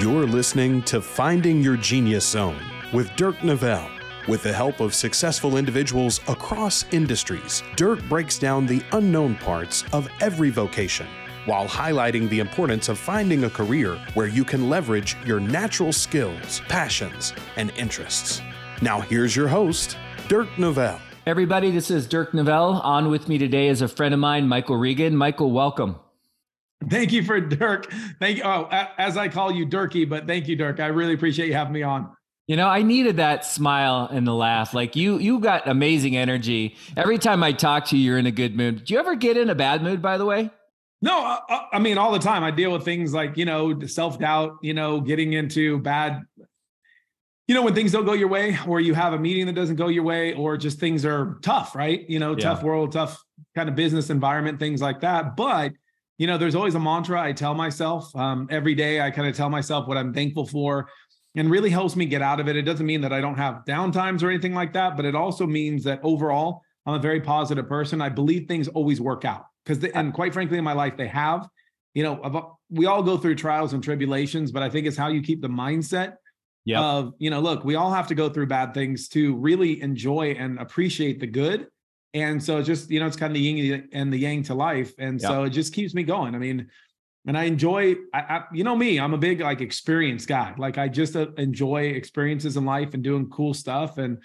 You're listening to Finding Your Genius Zone with Dirk Nevelle. With the help of successful individuals across industries, Dirk breaks down the unknown parts of every vocation while highlighting the importance of finding a career where you can leverage your natural skills, passions, and interests. Now, here's your host, Dirk Nevelle. Everybody, this is Dirk Nevelle. On with me today is a friend of mine, Michael Regan. Michael, welcome. Thank you for Dirk. Thank you. Oh, as I call you Dirky, but thank you, Dirk. I really appreciate you having me on. You know, I needed that smile and the laugh. Like you, you got amazing energy. Every time I talk to you, you're in a good mood. Do you ever get in a bad mood, by the way? No, I, I mean, all the time. I deal with things like, you know, self doubt, you know, getting into bad, you know, when things don't go your way, or you have a meeting that doesn't go your way, or just things are tough, right? You know, yeah. tough world, tough kind of business environment, things like that. But you know, there's always a mantra I tell myself um, every day. I kind of tell myself what I'm thankful for and really helps me get out of it. It doesn't mean that I don't have downtimes or anything like that, but it also means that overall, I'm a very positive person. I believe things always work out because, and quite frankly, in my life, they have. You know, we all go through trials and tribulations, but I think it's how you keep the mindset yep. of, you know, look, we all have to go through bad things to really enjoy and appreciate the good and so it's just, you know, it's kind of the yin and the yang to life. And so it just keeps me going. I mean, and I enjoy, I, I, you know, me, I'm a big like experience guy. Like I just uh, enjoy experiences in life and doing cool stuff. And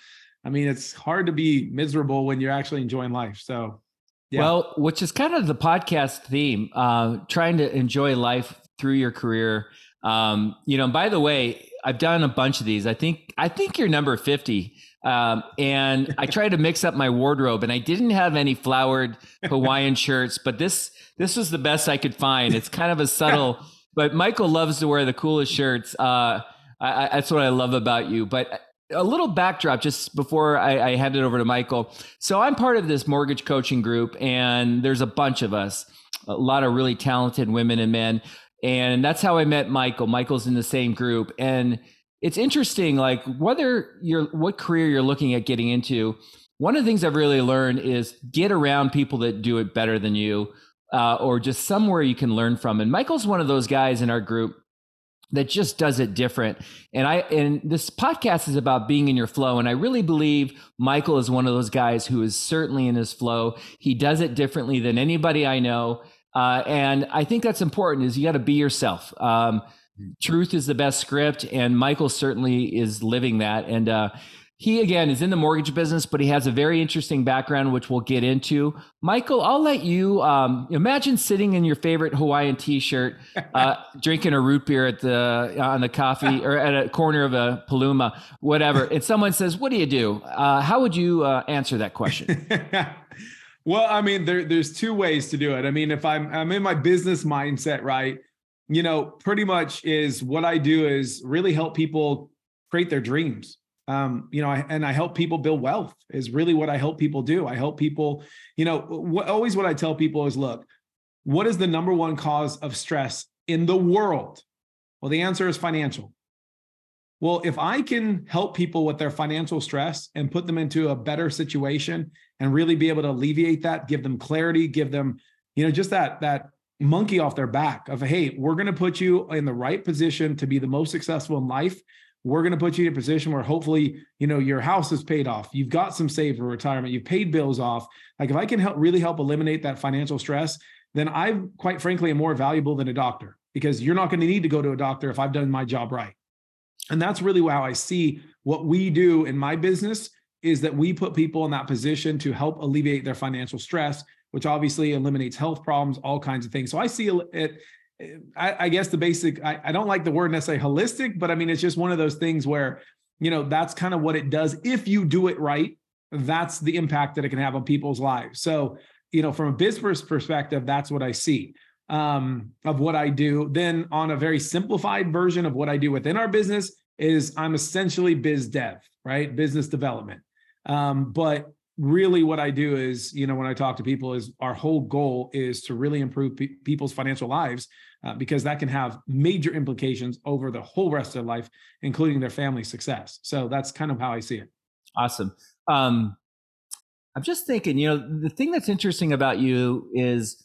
I mean, it's hard to be miserable when you're actually enjoying life. So, yeah. Well, which is kind of the podcast theme, uh, trying to enjoy life through your career. Um, you know, by the way, I've done a bunch of these. I think I think you're number 50 um, and I tried to mix up my wardrobe, and I didn't have any flowered Hawaiian shirts, but this this was the best I could find. It's kind of a subtle, but Michael loves to wear the coolest shirts. Uh, I, that's what I love about you. But a little backdrop just before I, I hand it over to Michael. So I'm part of this mortgage coaching group, and there's a bunch of us, a lot of really talented women and men. And that's how I met Michael. Michael's in the same group. And it's interesting, like whether you're what career you're looking at getting into. One of the things I've really learned is get around people that do it better than you, uh, or just somewhere you can learn from. And Michael's one of those guys in our group that just does it different. And I and this podcast is about being in your flow. And I really believe Michael is one of those guys who is certainly in his flow. He does it differently than anybody I know. Uh, and I think that's important. Is you got to be yourself. Um, truth is the best script and michael certainly is living that and uh, he again is in the mortgage business but he has a very interesting background which we'll get into michael i'll let you um, imagine sitting in your favorite hawaiian t-shirt uh, drinking a root beer at the on the coffee or at a corner of a paluma whatever and someone says what do you do uh, how would you uh, answer that question well i mean there, there's two ways to do it i mean if i'm i'm in my business mindset right you know, pretty much is what I do is really help people create their dreams. Um, you know, I, and I help people build wealth is really what I help people do. I help people, you know, always what I tell people is look, what is the number one cause of stress in the world? Well, the answer is financial. Well, if I can help people with their financial stress and put them into a better situation and really be able to alleviate that, give them clarity, give them, you know, just that that monkey off their back of hey we're going to put you in the right position to be the most successful in life. We're going to put you in a position where hopefully you know your house is paid off. You've got some saved for retirement. You've paid bills off. Like if i can help really help eliminate that financial stress then i quite frankly am more valuable than a doctor because you're not going to need to go to a doctor if i've done my job right and that's really how i see what we do in my business is that we put people in that position to help alleviate their financial stress which obviously eliminates health problems, all kinds of things. So I see it. I, I guess the basic. I, I don't like the word necessarily holistic, but I mean it's just one of those things where you know that's kind of what it does if you do it right. That's the impact that it can have on people's lives. So you know, from a business perspective, that's what I see um, of what I do. Then on a very simplified version of what I do within our business is I'm essentially biz dev, right? Business development. Um, but really what I do is, you know, when I talk to people, is our whole goal is to really improve pe- people's financial lives uh, because that can have major implications over the whole rest of their life, including their family success. So that's kind of how I see it. Awesome. Um, I'm just thinking, you know, the thing that's interesting about you is,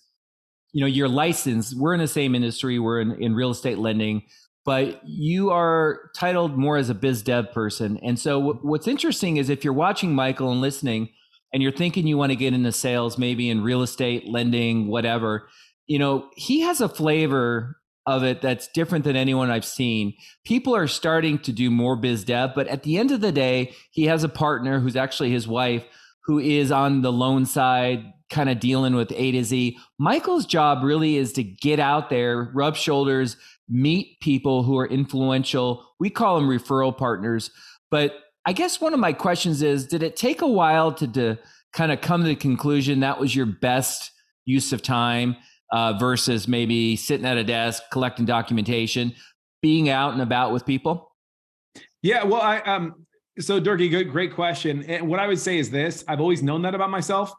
you know, your license. We're in the same industry. We're in, in real estate lending. but you are titled more as a biz dev person. And so w- what's interesting is if you're watching Michael and listening and you're thinking you want to get into sales, maybe in real estate, lending, whatever, you know, he has a flavor of it that's different than anyone I've seen. People are starting to do more biz dev, but at the end of the day, he has a partner who's actually his wife who is on the loan side, kind of dealing with A to Z. Michael's job really is to get out there, rub shoulders, meet people who are influential. We call them referral partners. But I guess one of my questions is Did it take a while to, to kind of come to the conclusion that was your best use of time uh, versus maybe sitting at a desk collecting documentation, being out and about with people? Yeah, well, I um, so Durkee, good, great question. And what I would say is this: I've always known that about myself,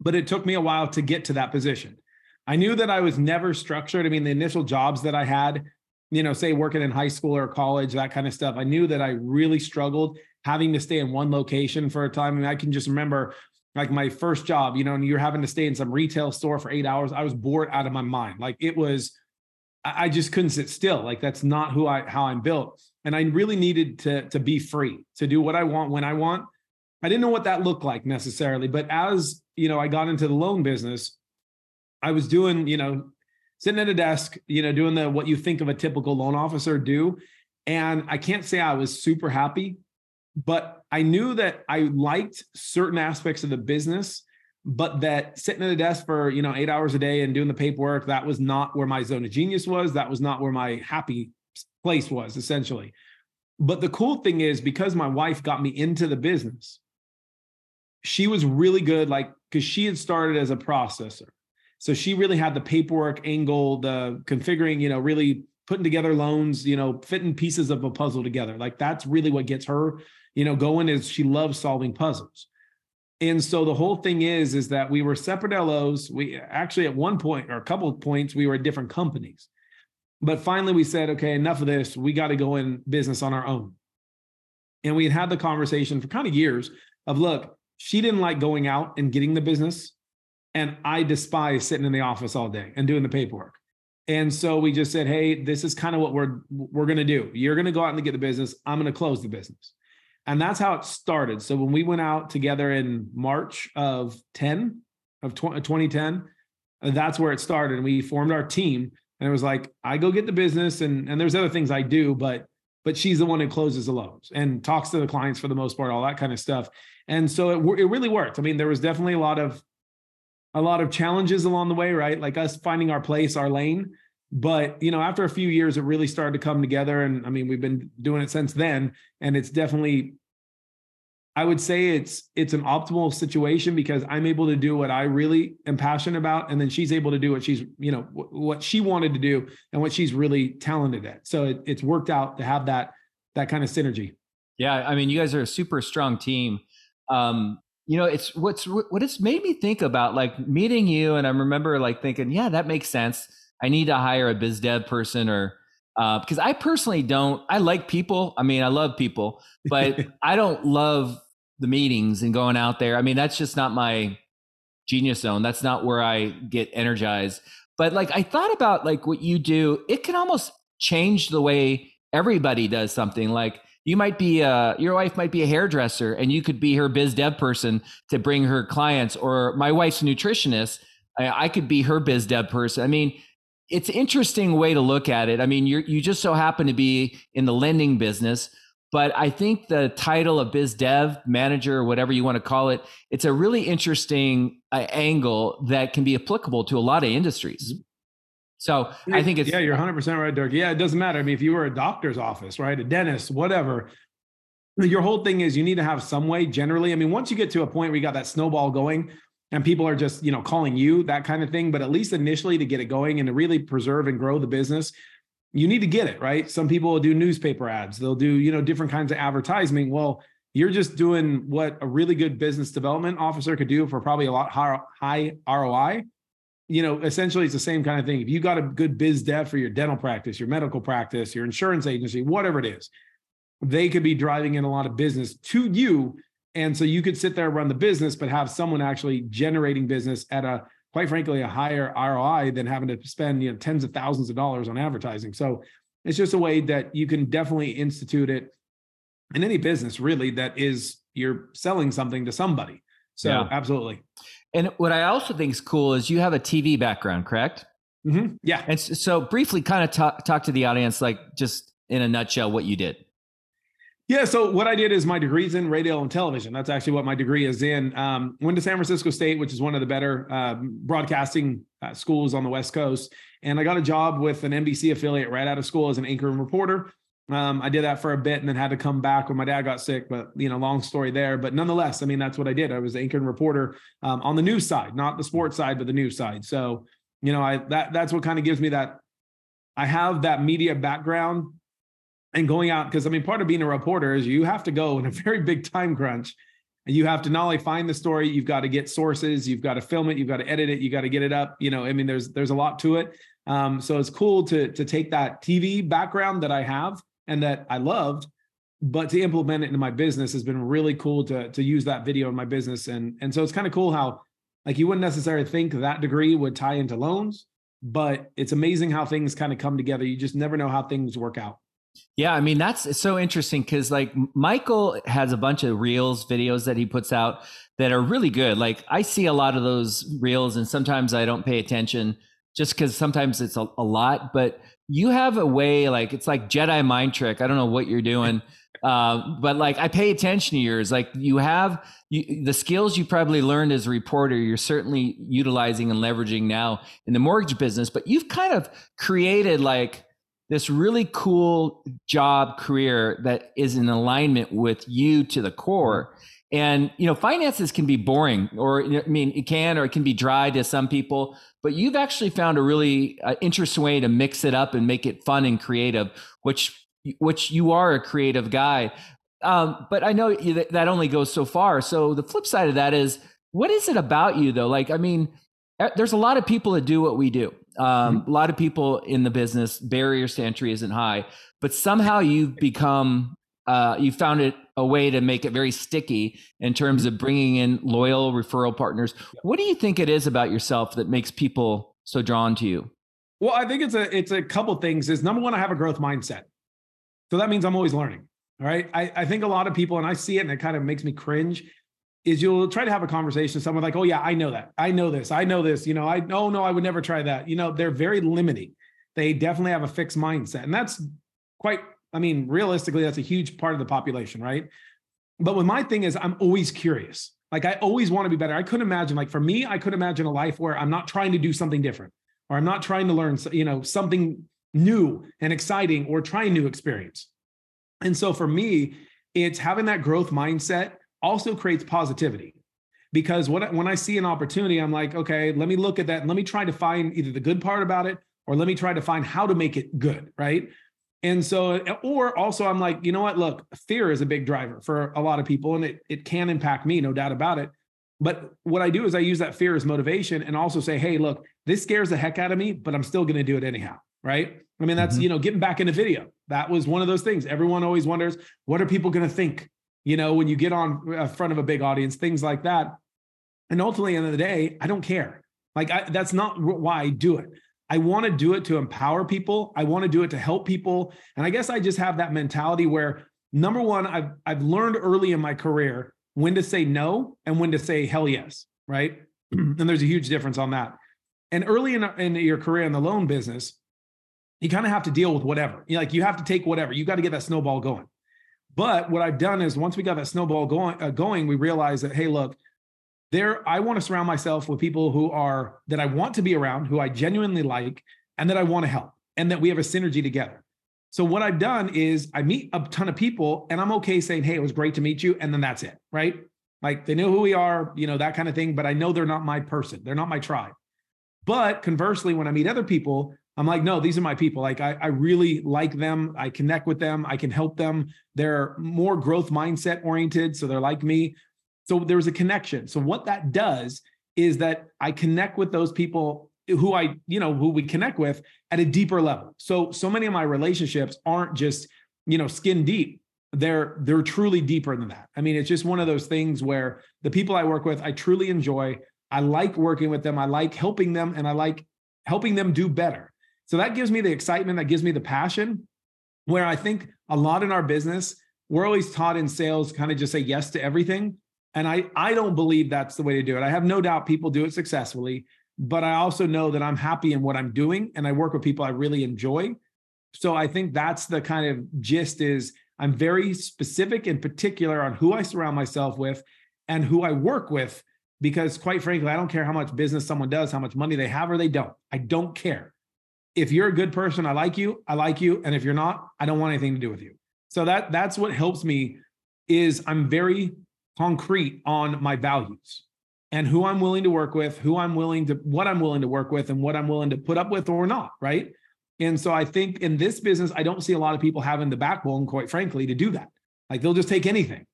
but it took me a while to get to that position. I knew that I was never structured. I mean, the initial jobs that I had, you know, say working in high school or college, that kind of stuff, I knew that I really struggled having to stay in one location for a time. I mean, I can just remember like my first job, you know, and you're having to stay in some retail store for eight hours. I was bored out of my mind. Like it was, I just couldn't sit still. Like that's not who I how I'm built. And I really needed to to be free to do what I want when I want. I didn't know what that looked like necessarily, but as you know, I got into the loan business. I was doing, you know, sitting at a desk, you know, doing the what you think of a typical loan officer do. And I can't say I was super happy, but I knew that I liked certain aspects of the business, but that sitting at a desk for, you know, eight hours a day and doing the paperwork, that was not where my zone of genius was. That was not where my happy place was, essentially. But the cool thing is because my wife got me into the business, she was really good, like, because she had started as a processor. So she really had the paperwork angle, the configuring, you know, really putting together loans, you know, fitting pieces of a puzzle together. Like that's really what gets her, you know, going is she loves solving puzzles. And so the whole thing is, is that we were separate LOs. We actually at one point or a couple of points, we were at different companies. But finally we said, okay, enough of this. We got to go in business on our own. And we had had the conversation for kind of years of look, she didn't like going out and getting the business and I despise sitting in the office all day and doing the paperwork. And so we just said, "Hey, this is kind of what we're we're to do. You're to go out and get the business. I'm to close the business." And that's how it started. So when we went out together in March of 10 of 2010, uh, that's where it started. And we formed our team. And it was like, I go get the business, and and there's other things I do, but but she's the one who closes the loans and talks to the clients for the most part, all that kind of stuff. And so it it really worked. I mean, there was definitely a lot of a lot of challenges along the way, right? Like us finding our place, our lane. But you know, after a few years, it really started to come together. And I mean, we've been doing it since then, and it's definitely I would say it's it's an optimal situation because I'm able to do what I really am passionate about, and then she's able to do what she's you know what she wanted to do and what she's really talented at. So it, it's worked out to have that that kind of synergy. Yeah, I mean, you guys are a super strong team. Um, you know it's what's what it's made me think about like meeting you and i remember like thinking yeah that makes sense i need to hire a biz dev person or uh, because i personally don't i like people i mean i love people but i don't love the meetings and going out there. I mean that's just not my genius zone. That's not where i get energized. But like i thought about like what you do it can almost change the way everybody does something. Like you might be a, your wife might be a hairdresser and you could be her biz dev person to bring her clients or my wife's nutritionist I, I could be her biz dev person. I mean it's interesting way to look at it. I mean you you just so happen to be in the lending business but i think the title of biz dev manager or whatever you want to call it it's a really interesting uh, angle that can be applicable to a lot of industries mm-hmm. So I think it's yeah, you're 100 percent right, Dirk. Yeah, it doesn't matter. I mean, if you were a doctor's office, right, a dentist, whatever, your whole thing is you need to have some way. Generally, I mean, once you get to a point where you got that snowball going, and people are just you know calling you that kind of thing, but at least initially to get it going and to really preserve and grow the business, you need to get it right. Some people will do newspaper ads. They'll do you know different kinds of advertising. Well, you're just doing what a really good business development officer could do for probably a lot high, high ROI you know, essentially it's the same kind of thing. If you got a good biz dev for your dental practice, your medical practice, your insurance agency, whatever it is, they could be driving in a lot of business to you. And so you could sit there run the business, but have someone actually generating business at a quite frankly a higher ROI than having to spend you know tens of thousands of dollars on advertising. So it's just a way that you can definitely institute it in any business really that is you're selling something to somebody. So yeah. absolutely. And what I also think is cool is you have a TV background, correct? Mm-hmm. Yeah. And so briefly kind of talk, talk to the audience, like just in a nutshell, what you did. Yeah. So what I did is my degree's in radio and television. That's actually what my degree is in. Um, went to San Francisco State, which is one of the better uh, broadcasting uh, schools on the West Coast, and I got a job with an NBC affiliate right out of school as an anchor and reporter. Um, I did that for a bit and then had to come back when my dad got sick. But you know, long story there. But nonetheless, I mean, that's what I did. I was anchor and reporter um, on the news side, not the sports side, but the news side. So you know, I that that's what kind of gives me that. I have that media background and going out because I mean, part of being a reporter is you have to go in a very big time crunch. And you have to not only find the story, you've got to get sources, you've got to film it, you've got to edit it, you got to get it up. You know, I mean, there's there's a lot to it. Um, so it's cool to to take that TV background that I have and that I loved, but to implement it into my business has been really cool to to use that video in my business. And and so it's kind of cool how like you wouldn't necessarily think that degree would tie into loans, but it's amazing how things kind of come together. You just never know how things work out. Yeah, I mean that's so interesting because like Michael has a bunch of reels videos that he puts out that are really good. Like I see a lot of those reels, and sometimes I don't pay attention just because sometimes it's a, a, lot. But you have a way like it's like Jedi mind trick. I don't know what you're doing, uh, but like I pay attention to yours. Like you have you, the skills you probably learned as a reporter. You're certainly utilizing and leveraging now in the mortgage business. But you've kind of created like this really cool job career that is in alignment with you to the core. And you know, finances can be boring, or I mean, it can, or it can be dry to some people. But you've actually found a really uh, interesting way to mix it up and make it fun and creative, which which you are a creative guy. Um, but I know that, that only goes so far. So the flip side of that is, what is it about you though? Like, I mean, there's a lot of people that do what we do. Um, mm-hmm. A lot of people in the business, barriers to entry isn't high, but somehow you've become, uh, you found it a way to make it very sticky in terms mm-hmm. of bringing in loyal referral partners. What do you think it is about yourself that makes people so drawn to you? Well, I think it's a it's a couple things. Is number one, I have a growth mindset, so that means I'm always learning. All right, I, I think a lot of people, and I see it, and it kind of makes me cringe is you'll try to have a conversation with someone like, oh yeah, I know that. I know this. I know this. You know, I oh no, I would never try that. You know, they're very limiting. They definitely have a fixed mindset. And that's quite, I mean, realistically, that's a huge part of the population, right? But when my thing is I'm always curious. Like I always want to be better. I couldn't imagine, like for me, I couldn't imagine a life where I'm not trying to do something different or I'm not trying to learn, you know, something new and exciting or try new experience. And so for me, it's having that growth mindset also creates positivity because what, when I see an opportunity, I'm like, okay, let me look at that and let me try to find either the good part about it or let me try to find how to make it good, right? And so, or also, I'm like, you know what? Look, fear is a big driver for a lot of people, and it it can impact me, no doubt about it. But what I do is I use that fear as motivation, and also say, hey, look, this scares the heck out of me, but I'm still going to do it anyhow, right? I mean, that's mm-hmm. you know, getting back into video. That was one of those things. Everyone always wonders, what are people going to think? You know, when you get on uh, front of a big audience, things like that. And ultimately, the end of the day, I don't care. Like I, that's not why I do it. I want to do it to empower people. I want to do it to help people. And I guess I just have that mentality where number one, I've I've learned early in my career when to say no and when to say hell yes, right? and there's a huge difference on that. And early in, in your career in the loan business, you kind of have to deal with whatever. You like you have to take whatever. You got to get that snowball going. But what I've done is once we got that snowball going, uh, going, we realized that hey, look, there I want to surround myself with people who are that I want to be around, who I genuinely like, and that I want to help, and that we have a synergy together. So what I've done is I meet a ton of people, and I'm okay saying, "Hey, it was great to meet you," and then that's it, right? Like they know who we are, you know, that kind of thing. But I know they're not my person; they're not my tribe. But conversely, when I meet other people, I'm like, no, these are my people. Like, I, I really like them. I connect with them. I can help them. They're more growth mindset oriented. So they're like me. So there's a connection. So what that does is that I connect with those people who I, you know, who we connect with at a deeper level. So, so many of my relationships aren't just, you know, skin deep. They're they're truly deeper than that. I mean, it's just one of those things where the people I work with, I truly enjoy. I like working with them. I like helping them and I like helping them do better. So that gives me the excitement, that gives me the passion. where I think a lot in our business, we're always taught in sales kind of just say yes to everything. And I, I don't believe that's the way to do it. I have no doubt people do it successfully, but I also know that I'm happy in what I'm doing and I work with people I really enjoy. So I think that's the kind of gist is I'm very specific and particular on who I surround myself with and who I work with because quite frankly, I don't care how much business someone does, how much money they have or they don't. I don't care. If you're a good person, I like you, I like you, and if you're not, I don't want anything to do with you. So that that's what helps me is I'm very concrete on my values and who I'm willing to work with, who I'm willing to what I'm willing to work with and what I'm willing to put up with or not, right? And so I think in this business I don't see a lot of people having the backbone quite frankly to do that. Like they'll just take anything.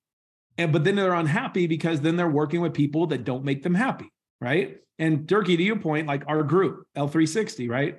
And but then they're unhappy because then they're working with people that don't make them happy, right? And Durkee, to your point, like our group, L360, right?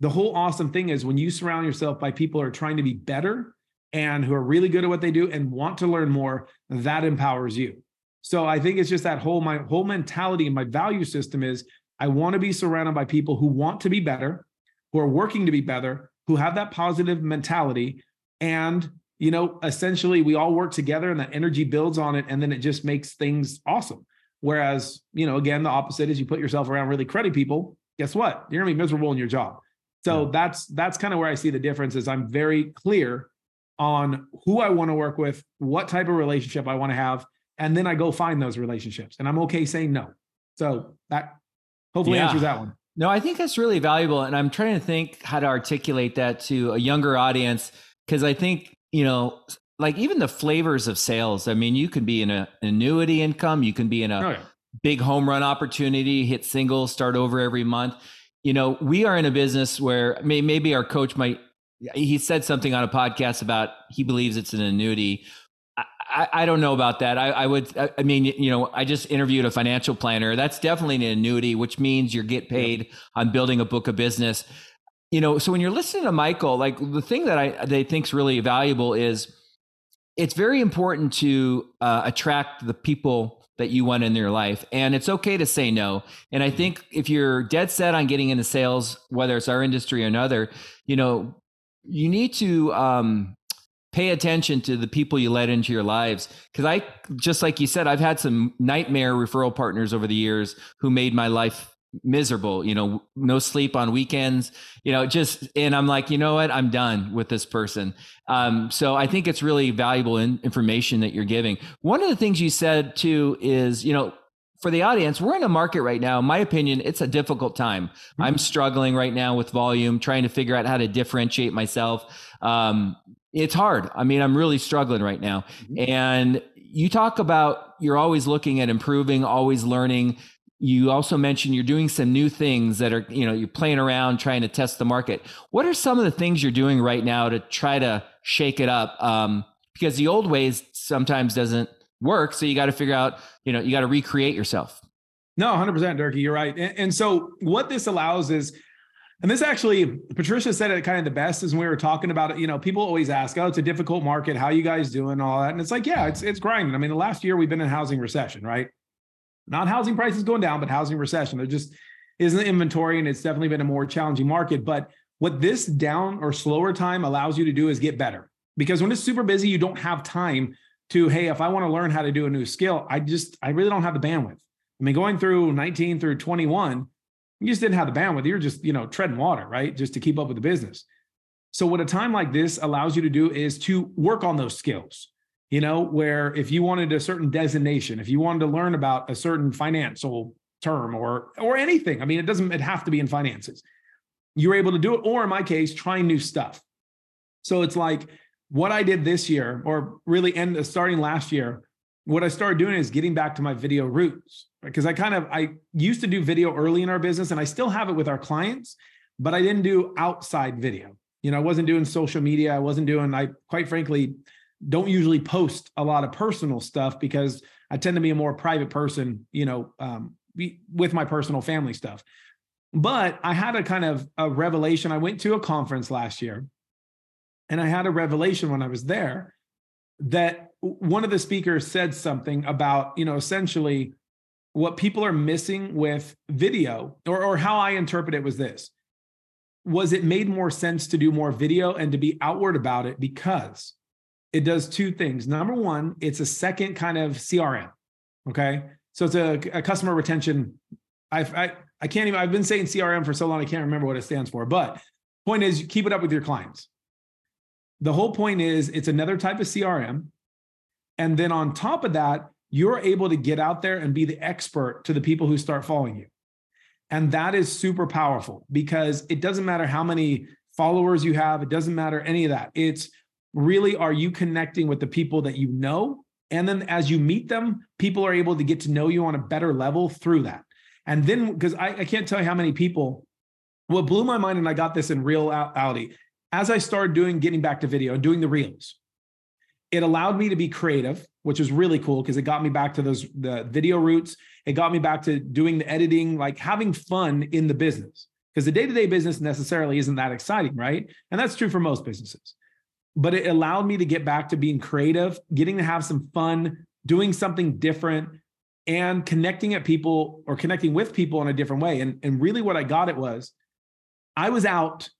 The whole awesome thing is when you surround yourself by people who are trying to be better and who are really good at what they do and want to learn more, that empowers you. So I think it's just that whole my whole mentality and my value system is I want to be surrounded by people who want to be better, who are working to be better, who have that positive mentality and you know, essentially we all work together and that energy builds on it and then it just makes things awesome. Whereas, you know, again, the opposite is you put yourself around really cruddy people, guess what? You're gonna be miserable in your job. So yeah. that's that's kind of where I see the difference is I'm very clear on who I want to work with, what type of relationship I want to have, and then I go find those relationships. And I'm okay saying no. So that hopefully yeah. answers that one. No, I think that's really valuable. And I'm trying to think how to articulate that to a younger audience because I think you know, like even the flavors of sales. I mean, you can be in an annuity income, you can be in a oh, yeah. big home run opportunity, hit singles, start over every month. You know, we are in a business where may, maybe our coach might. He said something on a podcast about he believes it's an annuity. I, I don't know about that. I, I would. I mean, you know, I just interviewed a financial planner. That's definitely an annuity, which means you get paid on building a book of business you know, so when you're listening to Michael, like the thing that I they think's really valuable is it's very important to uh, attract the people that you want in your life, and it's okay to say no. And I think if you're dead set on getting into sales, whether it's our industry or another, you know, you need to um, pay attention to the people you let into your lives. Because i just like you said i've had some nightmare referral partners over the years who made my life miserable you know no sleep on weekends you know just and i'm like you know what? I'm done with this person. Um, so i think it's really valuable in, information that you're giving. One of the things you said too is you know for the audience we're in a market right now. In my opinion it's a difficult time. Mm-hmm. i'm struggling right now with volume trying to figure out how to differentiate myself. Um, it's hard. I mean i'm really struggling right now. Mm-hmm. and you talk about you're always looking at improving always learning you also mentioned you're doing some new things that are you know you're playing around trying to test the market. What are some of the things you're doing right now to try to shake it up? Um, because the old ways sometimes doesn't work so you got to figure out you know you got to recreate yourself. No 100% Durkee you're right. And, and so what this allows is and this actually patricia said it kind of the best is when we were talking about it you know people always ask oh it's a difficult market how you guys doing all that and it's like yeah it's it's grinding. I mean the last year we've been in housing recession right not housing prices going down, but housing recession. There just isn't inventory, and it's definitely been a more challenging market. But what this down or slower time allows you to do is get better. Because when it's super busy, you don't have time to, hey, if I want to learn how to do a new skill, I just, I really don't have the bandwidth. I mean, going through 19 through 21, you just didn't have the bandwidth. You're just, you know, treading water, right? Just to keep up with the business. So, what a time like this allows you to do is to work on those skills you know, where if you wanted a certain designation, if you wanted to learn about a certain financial term or or anything, I mean, it doesn't it have to be in finances. You're able to do it, or in my case, trying new stuff. So it's like what I did this year, or really end uh, starting last year, what I started doing is getting back to my video roots because I kind of I used to do video early in our business and I still have it with our clients, but I didn't do outside video. You know, I wasn't doing social media. I wasn't doing I quite frankly don't usually post a lot of personal stuff because I tend to be a more private person, you know, um, with my personal family stuff. But I had a kind of a revelation. I went to a conference last year and I had a revelation when I was there that one of the speakers said something about, you know, essentially what people are missing with video or, or how I interpret it was this was it made more sense to do more video and to be outward about it because it does two things. Number one, it's a second kind of CRM. Okay. So it's a, a customer retention. I, I, I can't even, I've been saying CRM for so long, I can't remember what it stands for. But point is, you keep it up with your clients. The whole point is, it's another type of CRM. And then on top of that, you're able to get out there and be the expert to the people who start following you. And that is super powerful because it doesn't matter how many followers you have, it doesn't matter any of that. It's really are you connecting with the people that you know? And then as you meet them, people are able to get to know you on a better level through that. And then, because I, I can't tell you how many people, what blew my mind, and I got this in reality, as I started doing getting back to video and doing the reels, it allowed me to be creative, which was really cool because it got me back to those the video roots. It got me back to doing the editing, like having fun in the business. Because the day-to-day business necessarily isn't that exciting, right? And that's true for most businesses. But it allowed me to get back to being creative, getting to have some fun, doing something different, and connecting at people or connecting with people in a different way. And, and really what I got it was I was out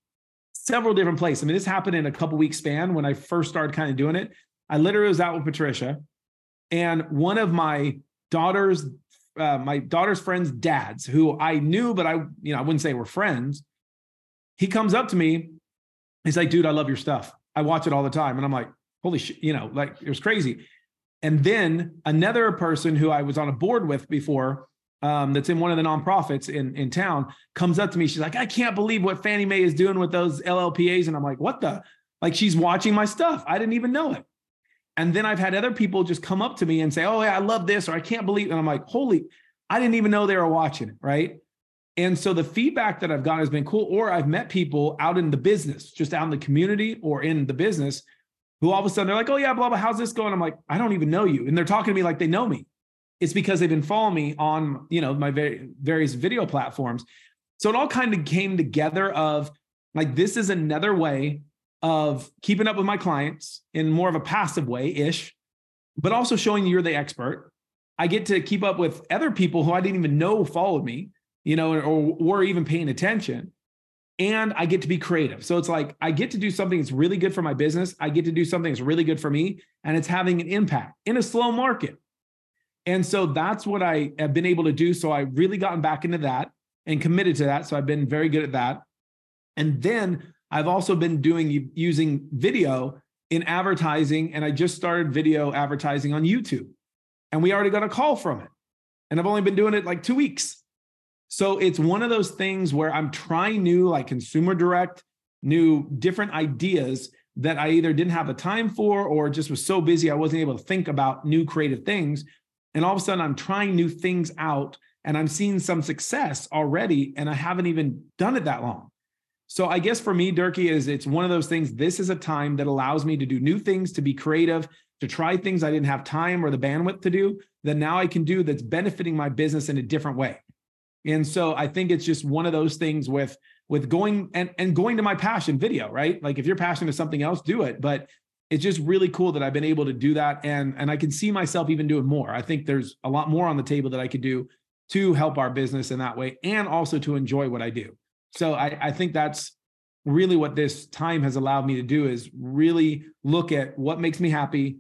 several different places. I mean, this happened in a couple weeks span when I first started kind of doing it. I literally was out with Patricia, and one of my daughter's uh, my daughter's friends' dads, who I knew, but I you know I wouldn't say we're friends. He comes up to me. He's like, "Dude, I love your stuff. I watch it all the time." And I'm like, "Holy shit!" You know, like it was crazy. And then another person who I was on a board with before, um, that's in one of the nonprofits in in town, comes up to me. She's like, "I can't believe what Fannie Mae is doing with those LLPAs," and I'm like, "What the?" Like she's watching my stuff. I didn't even know it. And then I've had other people just come up to me and say, "Oh yeah, I love this," or "I can't believe," and I'm like, "Holy!" I didn't even know they were watching it, right? And so the feedback that I've gotten has been cool. Or I've met people out in the business, just out in the community or in the business, who all of a sudden they're like, "Oh yeah, blah blah, how's this going?" I'm like, "I don't even know you," and they're talking to me like they know me. It's because they've been following me on, you know, my various video platforms. So it all kind of came together of like this is another way of keeping up with my clients in more of a passive way ish, but also showing you're the expert. I get to keep up with other people who I didn't even know followed me, you know, or were even paying attention. And I get to be creative. So it's like I get to do something that's really good for my business. I get to do something that's really good for me, and it's having an impact in a slow market. And so that's what I have been able to do. So I've really gotten back into that and committed to that. So I've been very good at that. And then I've also been doing using video in advertising, and I just started video advertising on YouTube. And we already got a call from it. And I've only been doing it like two weeks. So it's one of those things where I'm trying new, like consumer direct, new different ideas that I either didn't have the time for or just was so busy I wasn't able to think about new creative things. And all of a sudden, I'm trying new things out and I'm seeing some success already. And I haven't even done it that long. So I guess for me, Durkee, is it's one of those things. This is a time that allows me to do new things, to be creative, to try things I didn't have time or the bandwidth to do that now I can do that's benefiting my business in a different way. And so I think it's just one of those things with with going and and going to my passion video, right? Like if you're passionate to something else, do it. But it's just really cool that I've been able to do that and and I can see myself even doing more. I think there's a lot more on the table that I could do to help our business in that way and also to enjoy what I do. So I, I think that's really what this time has allowed me to do is really look at what makes me happy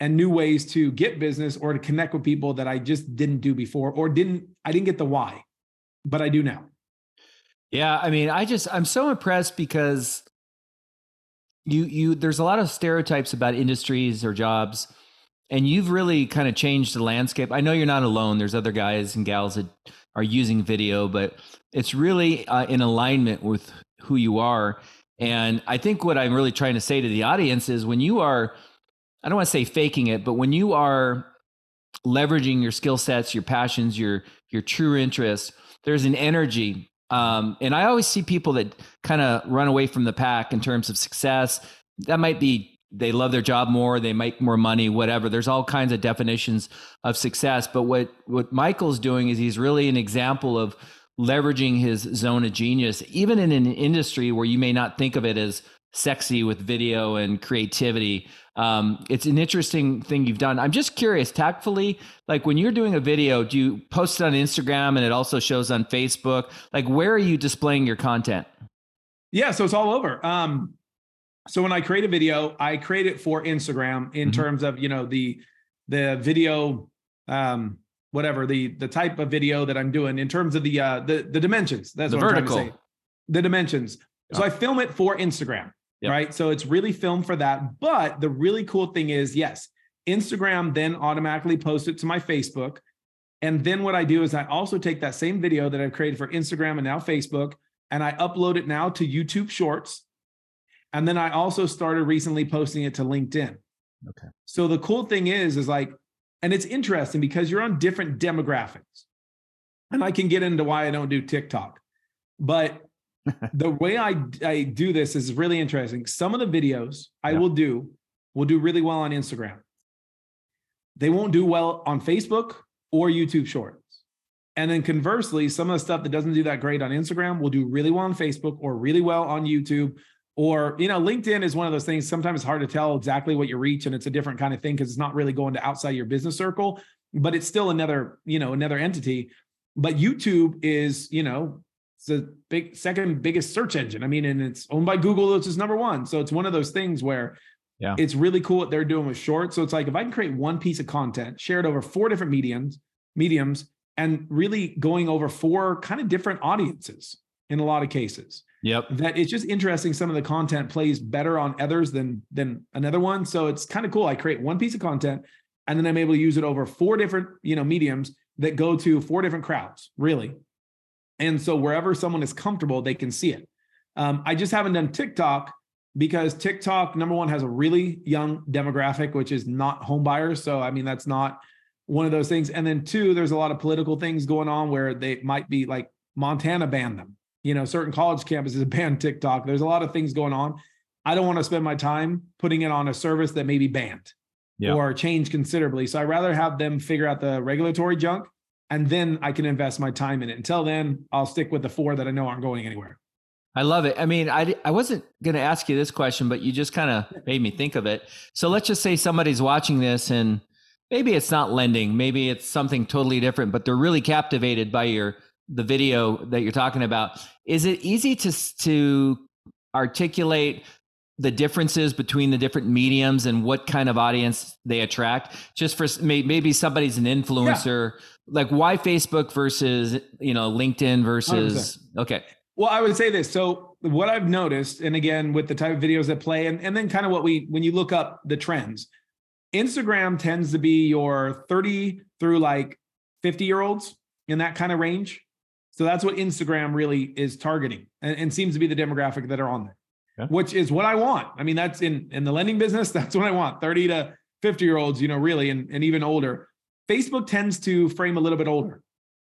and new ways to get business or to connect with people that I just didn't do before or didn't I didn't get the why, but I do now. Yeah, I mean, I just I'm so impressed because you you there's a lot of stereotypes about industries or jobs and you've really kind of changed the landscape. I know you're not alone. There's other guys and gals that are using video, but it's really uh, in alignment with who you are. And I think what I'm really trying to say to the audience is when you are, I don't want to say faking it, but when you are leveraging your skill sets, your passions, your your true interests, there's an energy. Um, and I always see people that kind of run away from the pack in terms of success. That might be they love their job more, they make more money, whatever. There's all kinds of definitions of success. But what what Michael's doing is he's really an example of leveraging his zone of genius, even in an industry where you may not think of it as sexy with video and creativity. Um, it's an interesting thing you've done. I'm just curious, tactfully, like when you're doing a video, do you post it on Instagram and it also shows on Facebook? Like, where are you displaying your content? Yeah, so it's all over. Um, so when I create a video, I create it for Instagram in mm-hmm. terms of you know the the video um whatever the the type of video that I'm doing in terms of the uh the the dimensions. That's the what vertical. I'm trying to say. The dimensions. So I film it for Instagram, yep. right? So it's really filmed for that. But the really cool thing is, yes, Instagram then automatically posts it to my Facebook. And then what I do is I also take that same video that I've created for Instagram and now Facebook, and I upload it now to YouTube Shorts. And then I also started recently posting it to LinkedIn. Okay. So the cool thing is, is like, and it's interesting because you're on different demographics. And I can get into why I don't do TikTok. But the way I, I do this is really interesting. Some of the videos I will do will do really well on Instagram. They won't do well on Facebook or YouTube Shorts. And then conversely, some of the stuff that doesn't do that great on Instagram will do really well on Facebook or really well on YouTube or you know linkedin is one of those things sometimes it's hard to tell exactly what you reach and it's a different kind of thing because it's not really going to outside your business circle but it's still another you know another entity but youtube is you know it's the big second biggest search engine i mean and it's owned by google which is number one so it's one of those things where yeah it's really cool what they're doing with short so it's like if i can create one piece of content shared over four different mediums mediums and really going over four kind of different audiences in a lot of cases Yep. That it's just interesting. Some of the content plays better on others than than another one. So it's kind of cool. I create one piece of content and then I'm able to use it over four different, you know, mediums that go to four different crowds, really. And so wherever someone is comfortable, they can see it. Um, I just haven't done TikTok because TikTok, number one, has a really young demographic, which is not home buyers. So I mean, that's not one of those things. And then two, there's a lot of political things going on where they might be like Montana banned them you know, certain college campuses ban TikTok. There's a lot of things going on. I don't want to spend my time putting it on a service that may be banned yeah. or change considerably. So I rather have them figure out the regulatory junk and then I can invest my time in it. Until then, I'll stick with the four that I know aren't going anywhere. I love it. I mean, I, I wasn't going to ask you this question, but you just kind of made me think of it. So let's just say somebody's watching this and maybe it's not lending, maybe it's something totally different, but they're really captivated by your the video that you're talking about, is it easy to to articulate the differences between the different mediums and what kind of audience they attract? Just for maybe somebody's an influencer, yeah. like why Facebook versus you know LinkedIn versus 100%. okay. Well, I would say this. So what I've noticed, and again with the type of videos that play, and, and then kind of what we when you look up the trends, Instagram tends to be your 30 through like 50 year olds in that kind of range. So that's what Instagram really is targeting and, and seems to be the demographic that are on there, yeah. which is what I want. I mean, that's in, in the lending business, that's what I want 30 to 50 year olds, you know, really, and, and even older. Facebook tends to frame a little bit older.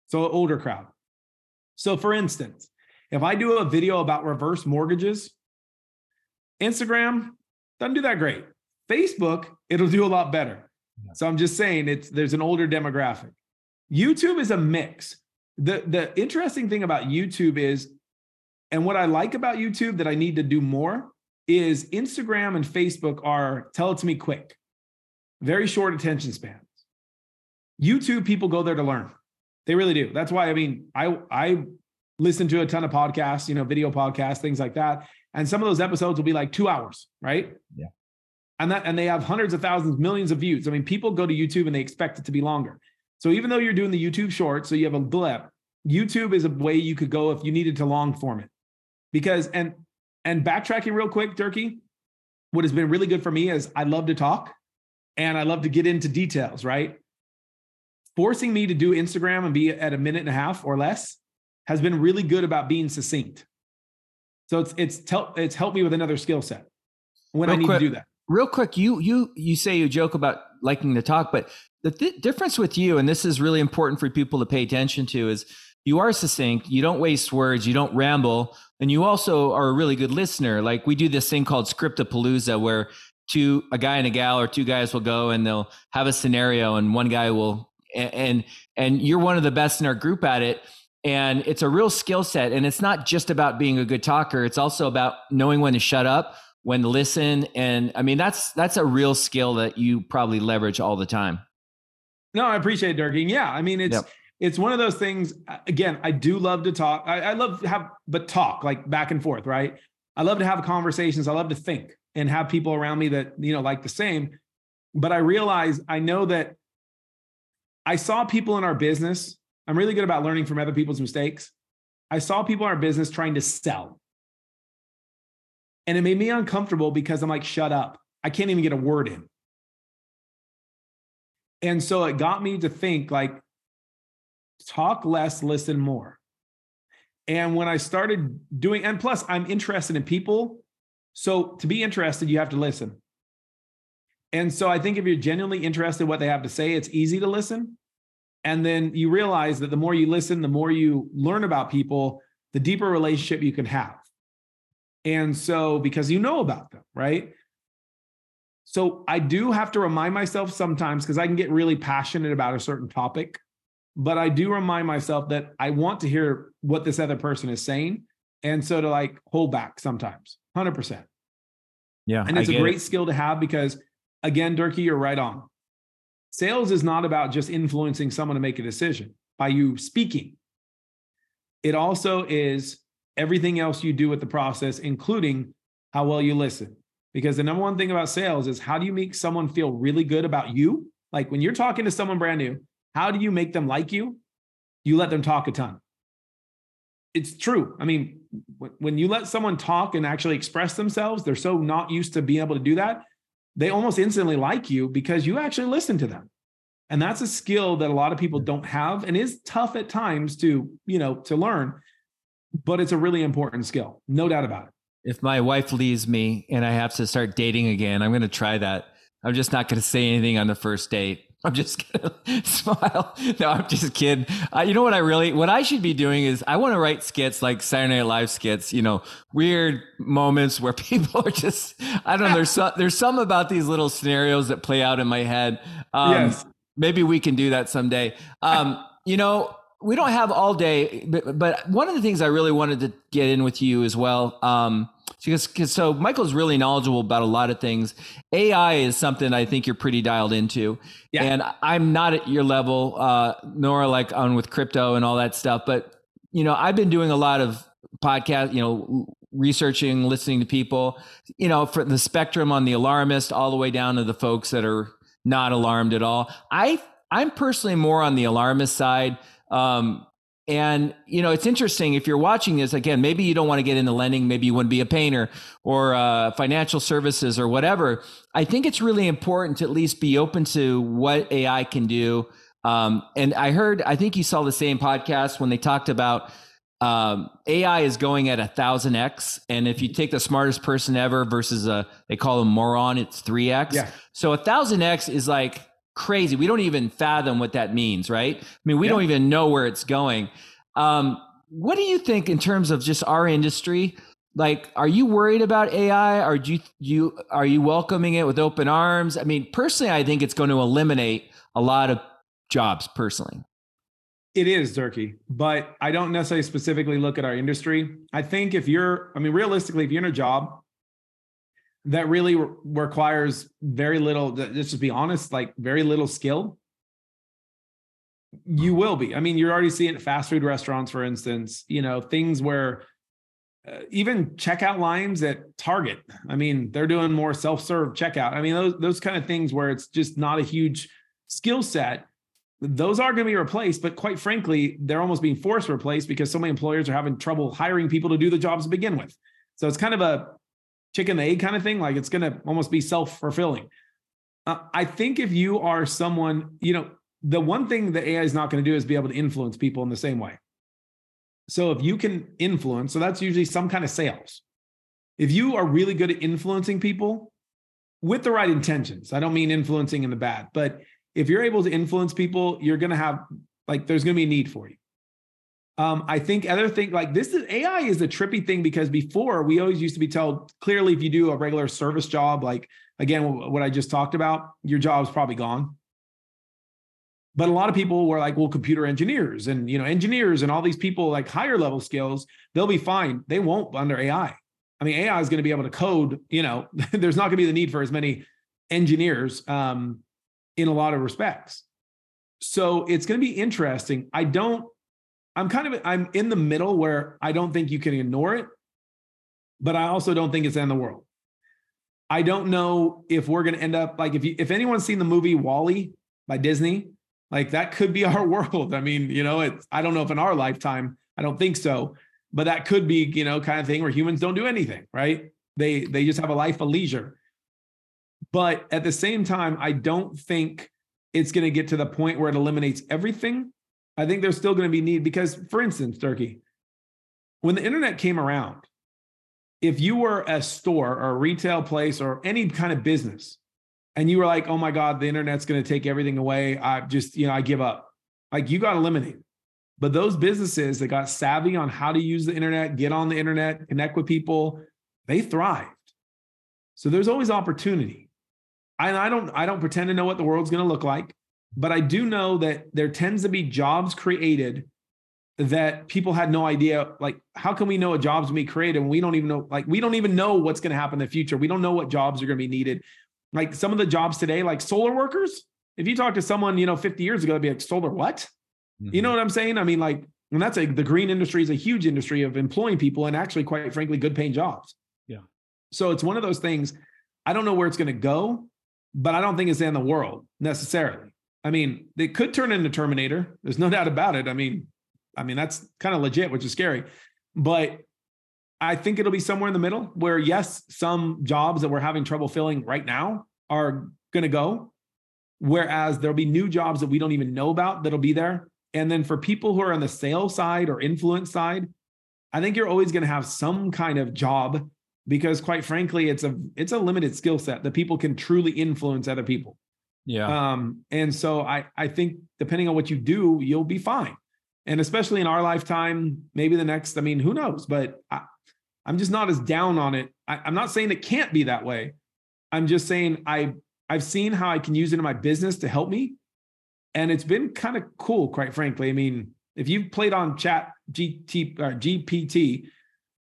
So older crowd. So for instance, if I do a video about reverse mortgages, Instagram doesn't do that great. Facebook, it'll do a lot better. So I'm just saying it's there's an older demographic. YouTube is a mix the the interesting thing about YouTube is, and what I like about YouTube that I need to do more is Instagram and Facebook are tell it to me quick, very short attention spans. YouTube people go there to learn. They really do. That's why I mean, I I listen to a ton of podcasts, you know, video podcasts, things like that. And some of those episodes will be like two hours, right? Yeah. And that and they have hundreds of thousands, millions of views. I mean, people go to YouTube and they expect it to be longer. So even though you're doing the YouTube short, so you have a blip, YouTube is a way you could go if you needed to long form it. Because and and backtracking real quick, Durkee, what has been really good for me is I love to talk and I love to get into details, right? Forcing me to do Instagram and be at a minute and a half or less has been really good about being succinct. So it's it's tel- it's helped me with another skill set when real I need quick, to do that. Real quick, you you you say you joke about liking to talk, but the th- difference with you, and this is really important for people to pay attention to, is you are succinct, you don't waste words, you don't ramble, and you also are a really good listener. Like we do this thing called Scriptapalooza where two a guy and a gal or two guys will go and they'll have a scenario and one guy will and and you're one of the best in our group at it and it's a real skill set and it's not just about being a good talker it's also about knowing when to shut up when to listen and i mean that's that's a real skill that you probably leverage all the time no i appreciate it Durkee. yeah i mean it's yep it's one of those things. Uh, again, I do love to talk. I, I love have, but talk like back and forth, right? I love to have conversations. I love to think and have people around me that you know like the same. But I realize I know that I saw people in our business. I'm really good about learning from other people's mistakes. I saw people in our business trying to sell. And it made me uncomfortable because I'm like, shut up. I can't even get a word in. And so it got me to think like, talk less, listen more. And when I started doing, and plus, I'm interested in people. So to be interested, you have to listen. And so I think if you're genuinely interested in what they have to say, it's easy to listen. And then you realize that the more you listen, the more you learn about people, the deeper relationship you can have. And so, because you know about them, right? So I do have to remind myself sometimes because I can get really passionate about a certain topic, but I do remind myself that I want to hear what this other person is saying. And so to like hold back sometimes, 100%. Yeah. And it's a great it. skill to have because, again, Durkee, you're right on. Sales is not about just influencing someone to make a decision by you speaking. It also is everything else you do with the process, including how well you listen. Because the number one thing about sales is how do you make someone feel really good about you? Like when you're talking to someone brand new, how do you make them like you? You let them talk a ton. It's true. I mean, when you let someone talk and actually express themselves, they're so not used to being able to do that they almost instantly like you because you actually listen to them. And that's a skill that a lot of people don't have and is tough at times to, you know, to learn, but it's a really important skill. No doubt about it. If my wife leaves me and I have to start dating again, I'm going to try that. I'm just not going to say anything on the first date. I'm just gonna smile. No, I'm just kidding. Uh, you know what I really, what I should be doing is I want to write skits like Saturday Night Live skits. You know, weird moments where people are just, I don't know. There's some, there's some about these little scenarios that play out in my head. Um, yes. Maybe we can do that someday. Um, you know, we don't have all day, but, but one of the things I really wanted to get in with you as well. Um, because, because so Michael's really knowledgeable about a lot of things. AI is something I think you're pretty dialed into, yeah. and I'm not at your level, uh, nor like on with crypto and all that stuff. But you know, I've been doing a lot of podcast, you know, researching, listening to people, you know, for the spectrum on the alarmist all the way down to the folks that are not alarmed at all. I I'm personally more on the alarmist side. Um, and you know, it's interesting if you're watching this again. Maybe you don't want to get into lending. Maybe you want to be a painter or uh, financial services or whatever. I think it's really important to at least be open to what AI can do. Um, and I heard, I think you saw the same podcast when they talked about um, AI is going at a thousand x, and if you take the smartest person ever versus a they call them moron, it's three x. Yeah. So a thousand x is like crazy. We don't even fathom what that means, right? I mean, we yeah. don't even know where it's going. Um, what do you think in terms of just our industry? Like, are you worried about AI? Are you you are you welcoming it with open arms? I mean, personally, I think it's going to eliminate a lot of jobs. Personally, it is Durkee, but I don't necessarily specifically look at our industry. I think if you're, I mean, realistically, if you're in a job that really re- requires very little let's just be honest like very little skill. You will be. I mean you're already seeing fast food restaurants for instance you know things where uh, even checkout lines at target i mean they're doing more self-serve checkout. I mean those those kind of things where it's just not a huge skill set those are going to be replaced but quite frankly they're almost being forced replaced because so many employers are having trouble hiring people to do the jobs to begin with. So it's kind of a chicken the egg kind of thing. Like it's going to almost be self fulfilling. Uh, I think if you are someone, you know, the one thing that AI is not going to do is be able to influence people in the same way. So if you can influence, so that's usually some kind of sales. If you are really good at influencing people with the right intentions, I don't mean influencing in the bad, but if you're able to influence people, you're going to have like there's going to be a need for you. Um, I think other thing like this is AI is a trippy thing because before we always used to be told clearly if you do a regular service job, like again, what I just talked about, your job's probably gone. But a lot of people were like, well, computer engineers and you know, engineers and all these people like higher level skills, they'll be fine. They won't under AI. I mean, AI is going to be able to code, you know, there's not going to be the need for as many engineers um, in a lot of respects. so it's going to be interesting. I don't, I'm kind of, I'm in the middle where I don't think you can ignore it, but I also don't think it's in the world. I don't know if we're going to end up like if you, if anyone's seen the movie WALL-E by Disney, like that could be our world. I mean, you know, it's, I don't know if in our lifetime, I don't think so, but that could be, you know, kind of thing where humans don't do anything, right? They, they just have a life of leisure. But at the same time, I don't think it's going to get to the point where it eliminates everything. I think there's still going to be need because, for instance, Durkee, when the internet came around, if you were a store or a retail place or any kind of business, and you were like, "Oh my God, the internet's going to take everything away," I just, you know, I give up. Like you got eliminated. But those businesses that got savvy on how to use the internet, get on the internet, connect with people, they thrived. So there's always opportunity. I, I don't I don't pretend to know what the world's going to look like, but I do know that there tends to be jobs created that people had no idea. Like, how can we know a job's going to be created when we don't even know? Like, we don't even know what's going to happen in the future. We don't know what jobs are going to be needed. Like some of the jobs today, like solar workers. If you talk to someone, you know, 50 years ago, they'd be like, solar what? Mm-hmm. You know what I'm saying? I mean, like, and that's a the green industry is a huge industry of employing people and actually, quite frankly, good paying jobs. Yeah. So it's one of those things. I don't know where it's going to go but I don't think it's in the world necessarily. I mean, they could turn into Terminator. There's no doubt about it. I mean, I mean that's kind of legit, which is scary. But I think it'll be somewhere in the middle where yes, some jobs that we're having trouble filling right now are going to go, whereas there'll be new jobs that we don't even know about that'll be there. And then for people who are on the sales side or influence side, I think you're always going to have some kind of job because quite frankly it's a it's a limited skill set that people can truly influence other people yeah. Um and so i i think depending on what you do you'll be fine. And especially in our lifetime maybe the next i mean who knows? But I, i'm just not as down on it. I, i'm not saying it can't be that way. I'm just saying i i've seen how i can use it in my business to help me. And it's been kind of cool quite frankly. I mean if you've played on chat gt or gpt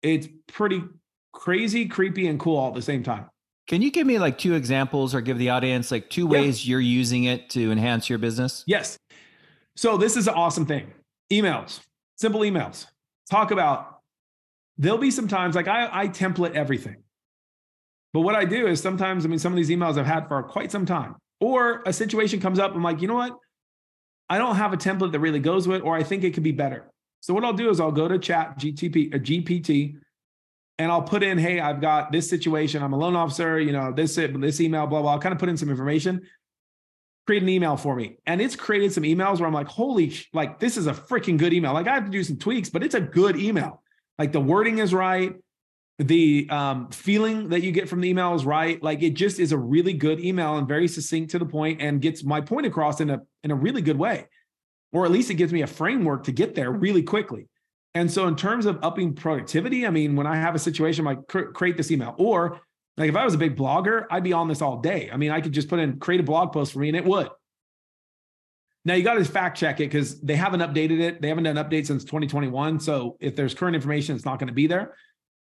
it's pretty crazy, creepy, and cool all at the same time. Can you give me like two examples or give the audience like two ways you're using it to enhance your business? Yes. So this is an awesome thing. Emails, simple emails. Talk about there'll be some times like I, I template everything. But what I do is sometimes, I mean, some of these emails I've had for quite some time, or a situation comes up, I'm like, you know what? I don't have a template that really goes with, or I think it could be better. So what I'll do is I'll go to chat GTP or uh, GPT and I'll put in, hey, I've got this situation. I'm a loan officer, you know, this this email, blah blah. I'll kind of put in some information. Create an email for me, and it's created some emails where I'm like, holy, like this is a freaking good email. Like I have to do some tweaks, but it's a good email. Like the wording is right, the um, feeling that you get from the email is right. Like it just is a really good email and very succinct to the point, and gets my point across in a in a really good way, or at least it gives me a framework to get there really quickly. And so, in terms of upping productivity, I mean, when I have a situation like create this email, or like if I was a big blogger, I'd be on this all day. I mean, I could just put in create a blog post for me and it would. Now you got to fact check it because they haven't updated it. They haven't done an update since 2021. So if there's current information, it's not going to be there.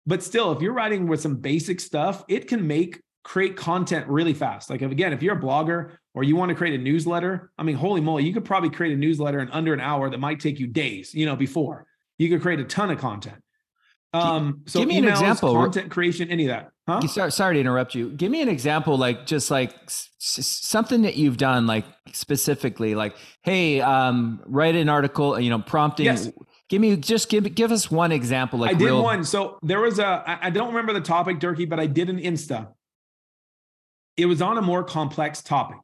But still, if you're writing with some basic stuff, it can make create content really fast. Like if, again, if you're a blogger or you want to create a newsletter, I mean, holy moly, you could probably create a newsletter in under an hour that might take you days, you know, before you could create a ton of content. Um, so give me emails, an example. Content creation, any of that. Huh? Sorry, sorry to interrupt you. Give me an example, like just like s- something that you've done, like specifically, like, hey, um, write an article, you know, prompting. Yes. Give me just give give us one example. Like I did real... one. So there was a I don't remember the topic, Durkee, but I did an Insta. It was on a more complex topic.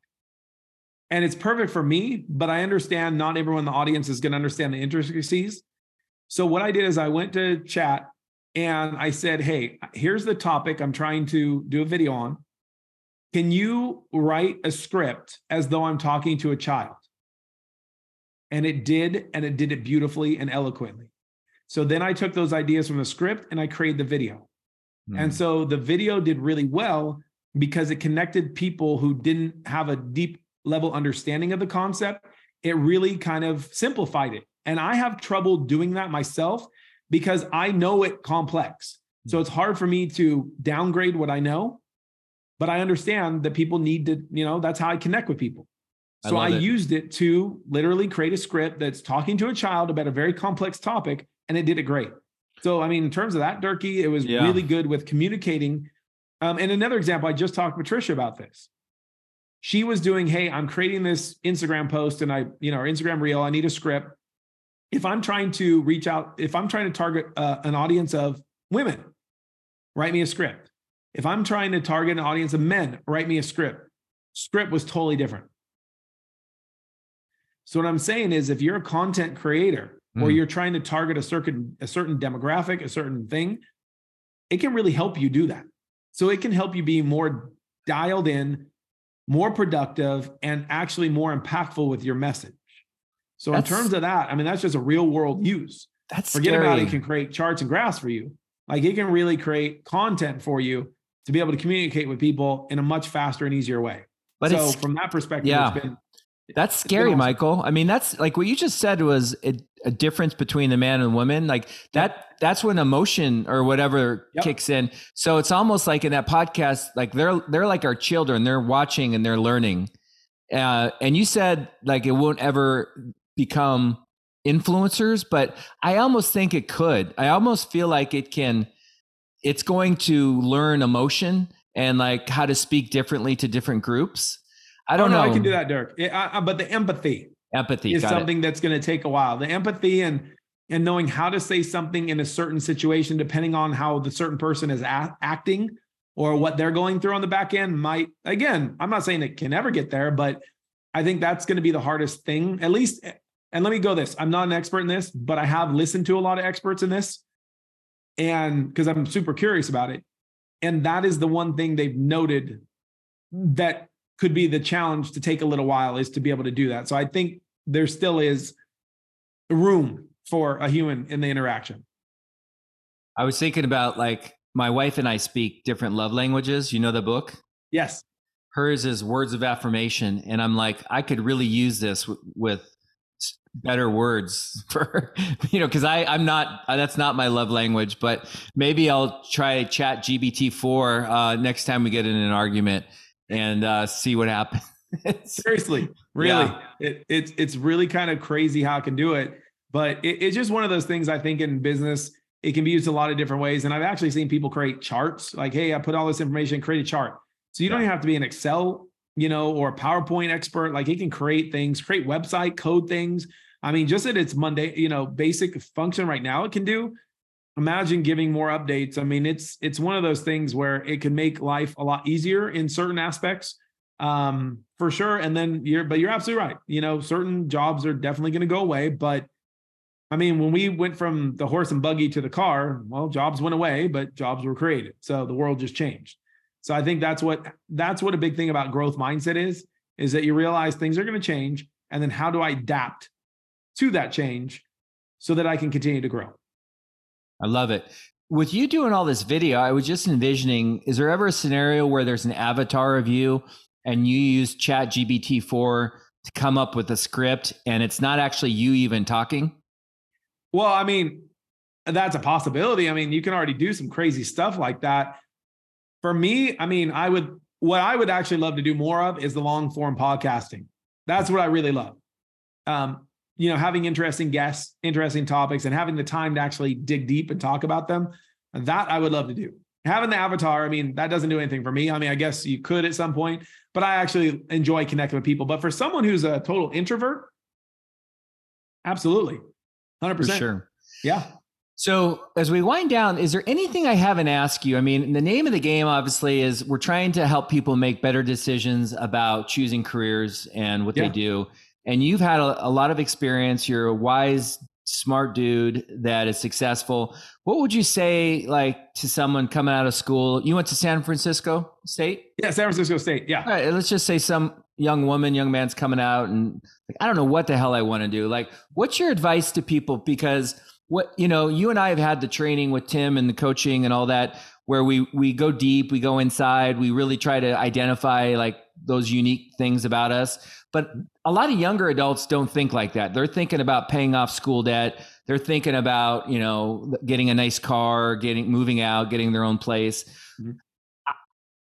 And it's perfect for me, but I understand not everyone in the audience is going to understand the intricacies. So what I did is I went to chat and I said, Hey, here's the topic I'm trying to do a video on. Can you write a script as though I'm talking to a child? And it did, and it did it beautifully and eloquently. So then I took those ideas from the script and I created the video. Mm. And so the video did really well because it connected people who didn't have a deep level understanding of the concept. It really kind of simplified it. And I have trouble doing that myself because I know it complex. So it's hard for me to downgrade what I know, but I understand that people need to, you know, that's how I connect with people. So I, I used it to literally create a script that's talking to a child about a very complex topic, and it did it great. So, I mean, in terms of that, Durkee, it was yeah. really good with communicating. Um, and another example, I just talked to Patricia about this. She was doing, hey, I'm creating this Instagram post and I, you know, or Instagram reel, I need a script. If I'm trying to reach out, if I'm trying to target uh, an audience of women, write me a script. If I'm trying to target an audience of men, write me a script. Script was totally different. So what I'm saying is if you're a content creator or mm. you're trying to target a certain a certain demographic, a certain thing, it can really help you do that. So it can help you be more dialed in, more productive, and actually more impactful with your message. So that's, in terms of that, I mean, that's just a real world use. That's forget scary. about it. it can create charts and graphs for you. Like it can really create content for you to be able to communicate with people in a much faster and easier way. But so from that perspective, yeah. it's been that's scary, awesome. Michael. I mean, that's like what you just said was a, a, difference between the man and woman. Like that, yep. that's when emotion or whatever yep. kicks in. So it's almost like in that podcast, like they're they're like our children. They're watching and they're learning. Uh, and you said like it won't ever become influencers, but I almost think it could. I almost feel like it can. It's going to learn emotion and like how to speak differently to different groups I don't oh, no, know. I can do that, Dirk. I, I, but the empathy, empathy is something it. that's going to take a while. The empathy and and knowing how to say something in a certain situation, depending on how the certain person is a- acting or what they're going through on the back end, might again. I'm not saying it can ever get there, but I think that's going to be the hardest thing. At least, and let me go this: I'm not an expert in this, but I have listened to a lot of experts in this, and because I'm super curious about it. And that is the one thing they've noted that could be the challenge to take a little while is to be able to do that. So I think there still is room for a human in the interaction. I was thinking about like my wife and I speak different love languages. You know the book? Yes. Hers is words of affirmation. And I'm like, I could really use this w- with better words for, you know, cause I, I'm not, that's not my love language, but maybe I'll try chat GBT4 uh, next time we get in an argument and uh, see what happens. Seriously, really, yeah. it, it's it's really kind of crazy how i can do it, but it, it's just one of those things. I think in business, it can be used a lot of different ways, and I've actually seen people create charts. Like, hey, I put all this information, create a chart. So you don't even have to be an Excel, you know, or a PowerPoint expert. Like, he can create things, create website code things. I mean, just at its Monday, you know, basic function right now, it can do. Imagine giving more updates. I mean it's it's one of those things where it can make life a lot easier in certain aspects um for sure. And then you're but you're absolutely right. You know certain jobs are definitely going to go away but i mean when we went from the horse and buggy to the car well jobs went away but jobs were created. So the world just changed. So i think that's what that's what a big thing about growth mindset is is that you realize things are going to change and then how do i adapt to that change so that i can continue to grow I love it. With you doing all this video, I was just envisioning is there ever a scenario where there's an avatar of you and you use Chat GBT 4 to come up with a script and it's not actually you even talking? Well, I mean, that's a possibility. I mean, you can already do some crazy stuff like that. For me, I mean, I would, what I would actually love to do more of is the long form podcasting. That's what I really love. Um, you know, having interesting guests, interesting topics, and having the time to actually dig deep and talk about them. That I would love to do. Having the avatar, I mean, that doesn't do anything for me. I mean, I guess you could at some point, but I actually enjoy connecting with people. But for someone who's a total introvert, absolutely. 100%. For sure. Yeah. So, as we wind down, is there anything I haven't asked you? I mean, the name of the game obviously is we're trying to help people make better decisions about choosing careers and what yeah. they do and you've had a, a, lot of experience. You're a wise, smart dude that is successful. What would you say, like, to someone coming out of school? You went to San Francisco State? Yeah, San Francisco State. Yeah. All right, let's just say some young woman, young man's coming out and like, I don't know what the hell I want to do. Like, what's your advice to people? Because what, you know, you and I have had the training with Tim and the coaching and all that where we we go deep, we go inside, we really try to identify like those unique things about us. But a lot of younger adults don't think like that. They're thinking about paying off school debt. They're thinking about, you know, getting a nice car, getting moving out, getting their own place. Mm-hmm.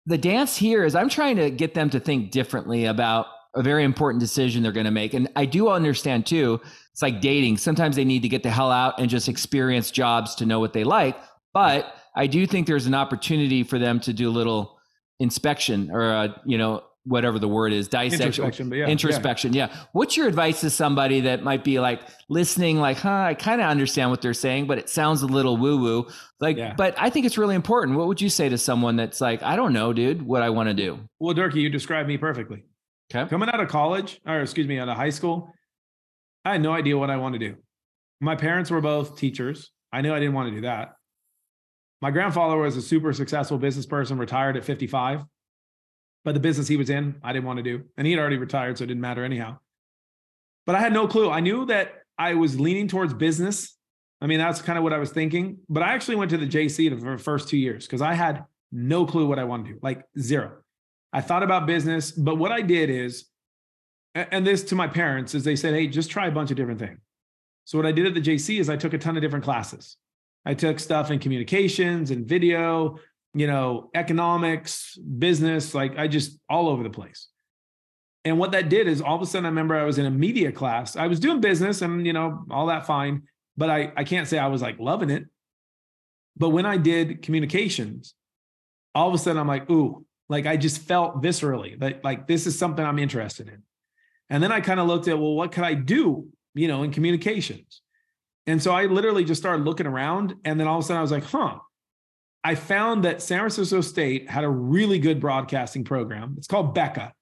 The dance here is I'm trying to get them to think differently about a very important decision they're going to make. And I do understand too, it's like dating. Sometimes they need to get the hell out and just experience jobs to know what they like. But I do think there's an opportunity for them to do a little inspection or, uh, you know, whatever the word is, dissection, introspection. Yeah, introspection. Yeah. yeah. What's your advice to somebody that might be like listening, like, huh, I kind of understand what they're saying, but it sounds a little woo woo. Like, yeah. but I think it's really important. What would you say to someone that's like, I don't know, dude, what I want to do? Well, Durkee, you described me perfectly. Okay. Coming out of college, or excuse me, out of high school, I had no idea what I wanted to do. My parents were both teachers. I knew I didn't want to do that. My grandfather was a super successful business person, retired at 55 but the business he was in, I didn't want to do. And he had already retired, so it didn't matter anyhow. But I had no clue. I knew that I was leaning towards business. I mean, that's kind of what I was thinking. But I actually went to the JC for the first two years because I had no clue what I wanted to do, like zero. I thought about business, but what I did is, and this to my parents, is they said, hey, just try a bunch of different things. So what I did at the JC is I took a ton of different classes. I took stuff in communications and video, you know, economics, business, like I just all over the place. And what that did is all of a sudden I remember I was in a media class. I was doing business and you know, all that fine, but I I can't say I was like loving it. But when I did communications, all of a sudden I'm like, ooh, like I just felt viscerally that like this is something I'm interested in. And then I kind of looked at, well, what could I do, you know, in communications? And so I literally just started looking around. And then all of a sudden I was like, huh, I found that San Francisco State had a really good broadcasting program. It's called BECA,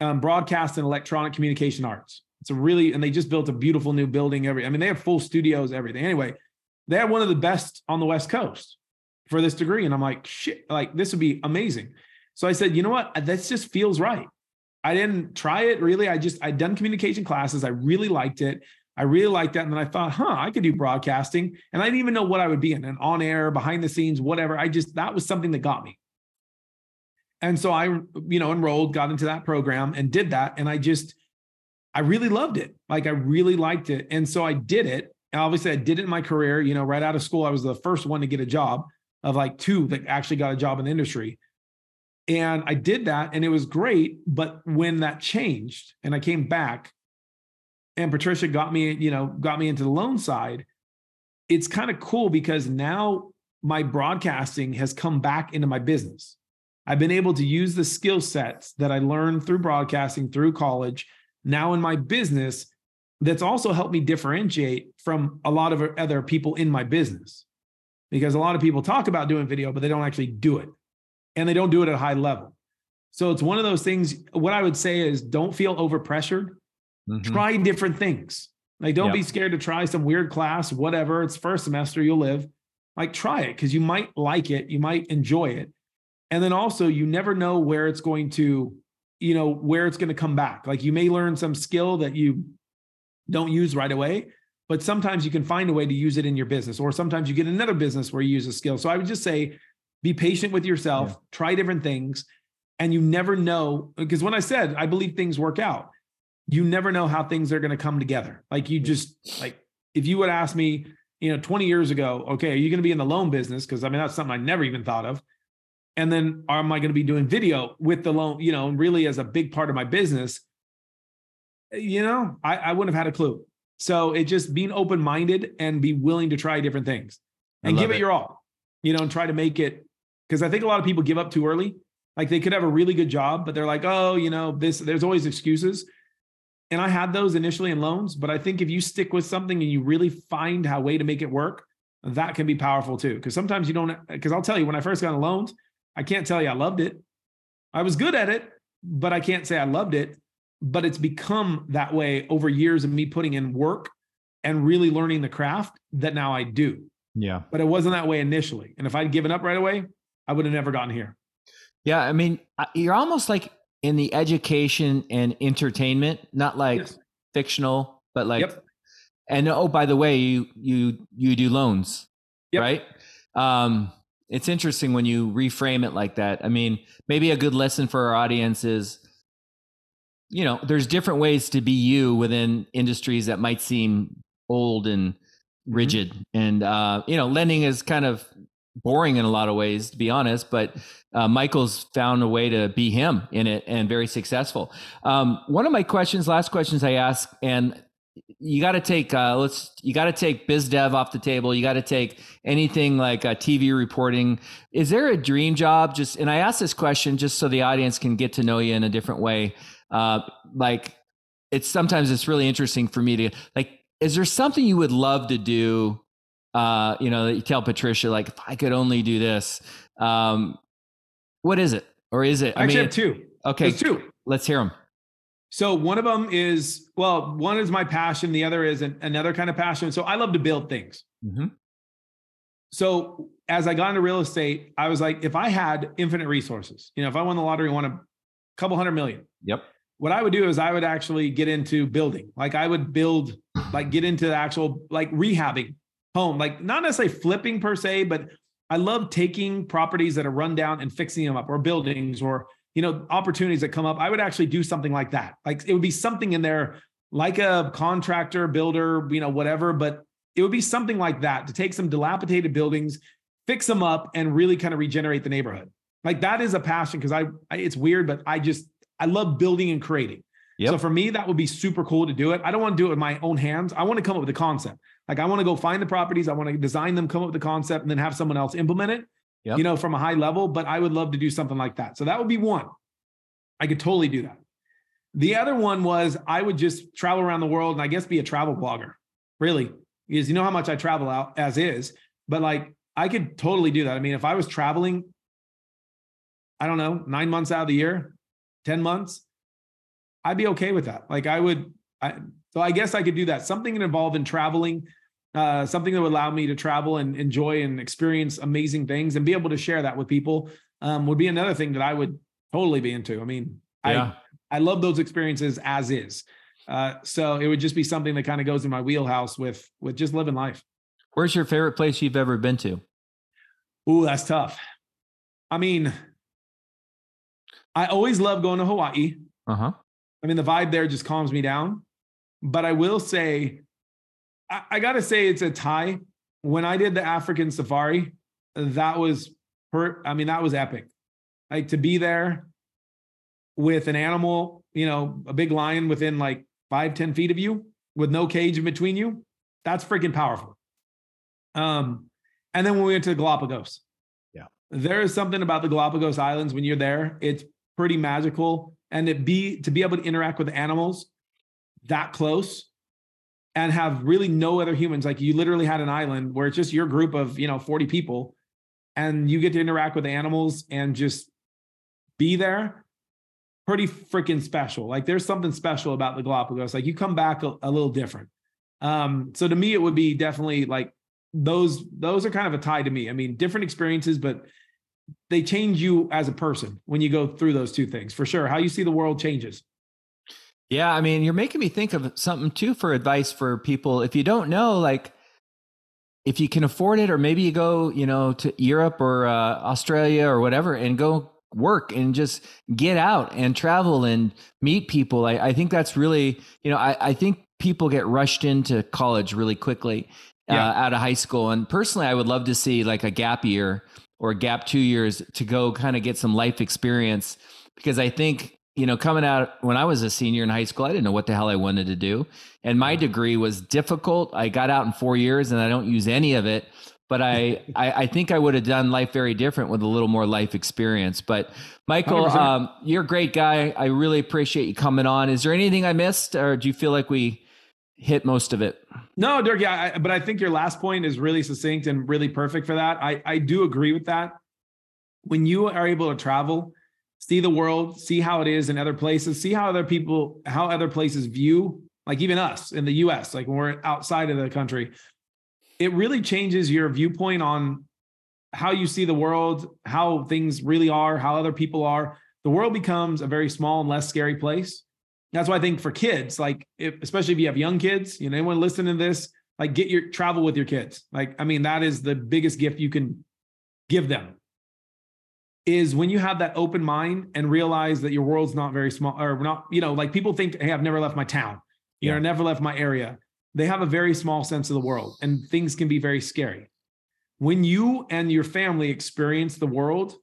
um, Broadcast and Electronic Communication Arts. It's a really, and they just built a beautiful new building. Every, I mean, they have full studios, everything. Anyway, they had one of the best on the West Coast for this degree. And I'm like, shit, like this would be amazing. So I said, you know what? This just feels right. I didn't try it really. I just, I'd done communication classes. I really liked it. I really liked that. And then I thought, huh, I could do broadcasting. And I didn't even know what I would be in an on air, behind the scenes, whatever. I just, that was something that got me. And so I, you know, enrolled, got into that program and did that. And I just, I really loved it. Like I really liked it. And so I did it. And obviously I did it in my career, you know, right out of school. I was the first one to get a job of like two that actually got a job in the industry. And I did that and it was great. But when that changed and I came back, and Patricia got me, you know, got me into the loan side. It's kind of cool because now my broadcasting has come back into my business. I've been able to use the skill sets that I learned through broadcasting through college now in my business that's also helped me differentiate from a lot of other people in my business. Because a lot of people talk about doing video, but they don't actually do it. And they don't do it at a high level. So it's one of those things. What I would say is don't feel overpressured Mm-hmm. Try different things. Like, don't yep. be scared to try some weird class, whatever. It's first semester, you'll live. Like, try it because you might like it, you might enjoy it. And then also, you never know where it's going to, you know, where it's going to come back. Like, you may learn some skill that you don't use right away, but sometimes you can find a way to use it in your business, or sometimes you get another business where you use a skill. So I would just say, be patient with yourself, yeah. try different things, and you never know. Because when I said, I believe things work out, you never know how things are going to come together. Like you just like if you would ask me, you know, 20 years ago, okay, are you going to be in the loan business? Because I mean, that's something I never even thought of. And then am I going to be doing video with the loan, you know, really as a big part of my business? Eh, you know, I, I wouldn't have had a clue. So it just being open minded and be willing to try different things and give it, it your all, you know, and try to make it. Because I think a lot of people give up too early. Like they could have a really good job, but they're like, oh, you know, this, there's always excuses and I had those initially in loans, but I think if you stick with something and you really find how way to make it work, that can be powerful too. Because sometimes you don't. Because I'll tell you, when I first got loans, I can't tell you I loved it. I was good at it, but I can't say I loved it. But it's become that way over years of me putting in work and really learning the craft that now I do. Yeah. But it wasn't that way initially. And if I'd given up right away, I would have never gotten here. Yeah. I mean, you're almost like in the education and entertainment, not like yes. fictional, but like yep. and oh by the way, you you you do loans. Yep. Right? Um it's interesting when you reframe it like that. I mean, maybe a good lesson for our audience is you know, there's different ways to be you within industries that might seem old and. Rigid. Mm-hmm. And uh, you know, lending is kind of boring in a lot of ways, to be honest. But uh, Michael's found a way to be him in it and very successful. Um, one of my questions, last questions I ask, and you got to take uh, let's you got to take biz dev off the table. You got to take anything like uh, TV reporting. Is there a dream job? Just and I ask this question just so the audience can get to know you in a different way. Uh, like it's sometimes it's really interesting for me to like. Is there something you would love to do? Uh, you know, that you tell Patricia like, if I could only do this. Um, what is it, or is it? I, I mean, have two. Okay, There's two. Let's hear them. So one of them is well, one is my passion. The other is an, another kind of passion. So I love to build things. Mm-hmm. So as I got into real estate, I was like, if I had infinite resources, you know, if I won the lottery, won a couple hundred million. Yep. What I would do is I would actually get into building. Like I would build, like get into the actual like rehabbing home, like not necessarily flipping per se, but I love taking properties that are run down and fixing them up or buildings or you know, opportunities that come up, I would actually do something like that. Like it would be something in there like a contractor, builder, you know, whatever, but it would be something like that to take some dilapidated buildings, fix them up and really kind of regenerate the neighborhood. Like that is a passion because I, I, it's weird, but I just I love building and creating. Yep. So for me, that would be super cool to do it. I don't want to do it with my own hands. I want to come up with the concept. Like I want to go find the properties, I want to design them, come up with the concept, and then have someone else implement it yep. you know, from a high level, but I would love to do something like that. So that would be one. I could totally do that. The other one was I would just travel around the world and I guess be a travel blogger, really, because you know how much I travel out as is, but like I could totally do that. I mean, if I was traveling, I don't know, nine months out of the year, 10 months, I'd be okay with that. Like I would, I, so I guess I could do that. Something involved in traveling uh, something that would allow me to travel and enjoy and experience amazing things and be able to share that with people um, would be another thing that I would totally be into. I mean, yeah. I I love those experiences as is. Uh, so it would just be something that kind of goes in my wheelhouse with with just living life. Where's your favorite place you've ever been to? Ooh, that's tough. I mean, I always love going to Hawaii. Uh huh. I mean, the vibe there just calms me down. But I will say, I, I got to say it's a tie. When I did the African safari, that was per, I mean, that was epic. Like to be there with an animal, you know, a big lion within like five, ten feet of you with no cage in between you. That's freaking powerful. Um, and then when we went to the Galapagos, yeah, there is something about the Galapagos Islands when you're there. It's pretty magical, and it be to be able to interact with animals that close and have really no other humans. Like you literally had an island where it's just your group of, you know, 40 people and you get to interact with animals and just be there. Pretty freaking special. Like there's something special about the Galapagos. Like you come back a, a little different. Um, so to me, it would be definitely like those, those are kind of a tie to me. I mean, different experiences, but they change you as a person when you go through those two things for sure. How you see the world changes. Yeah, I mean, you're making me think of something too for advice for people. If you don't know, like, if you can afford it, or maybe you go, you know, to Europe or uh, Australia or whatever, and go work and just get out and travel and meet people. I, I think that's really, you know, I, I think people get rushed into college really quickly uh, out of high school. And personally, I would love to see like a gap year or gap two years to go kind of get some life experience because I think you know, coming out when I was a senior in high school, I didn't know what the hell I wanted to do. And my degree was difficult. I got out in four years and I don't use any of it. But I, I, I, think I would have done life very different with a little more life experience. But Michael, um, you're a great guy. I really appreciate you coming on. Is there anything I missed, or do you feel like we hit most of it? No, Dirk. Yeah, I, but I think your last point is really succinct and really perfect for that. I, I do agree with that. When you are able to travel see the world, see how it is in other places, see how other people, how other places view, like even us in the US, like when we're outside of the country, it really changes your viewpoint on how you see the world, how things really are, how other people are. The world becomes a very small and less scary place. That's why I think for kids, like if, especially if you have young kids, you know, anyone listening to this, like get your travel with your kids. Like, I mean, that is the biggest gift you can give them is when you have that open mind and realize that your world's not very small or not, you know, like people think, hey, I've never left my town, you yeah. know, never left my area. They have a very small sense of the world and things can be very scary. when you and your family experience the world,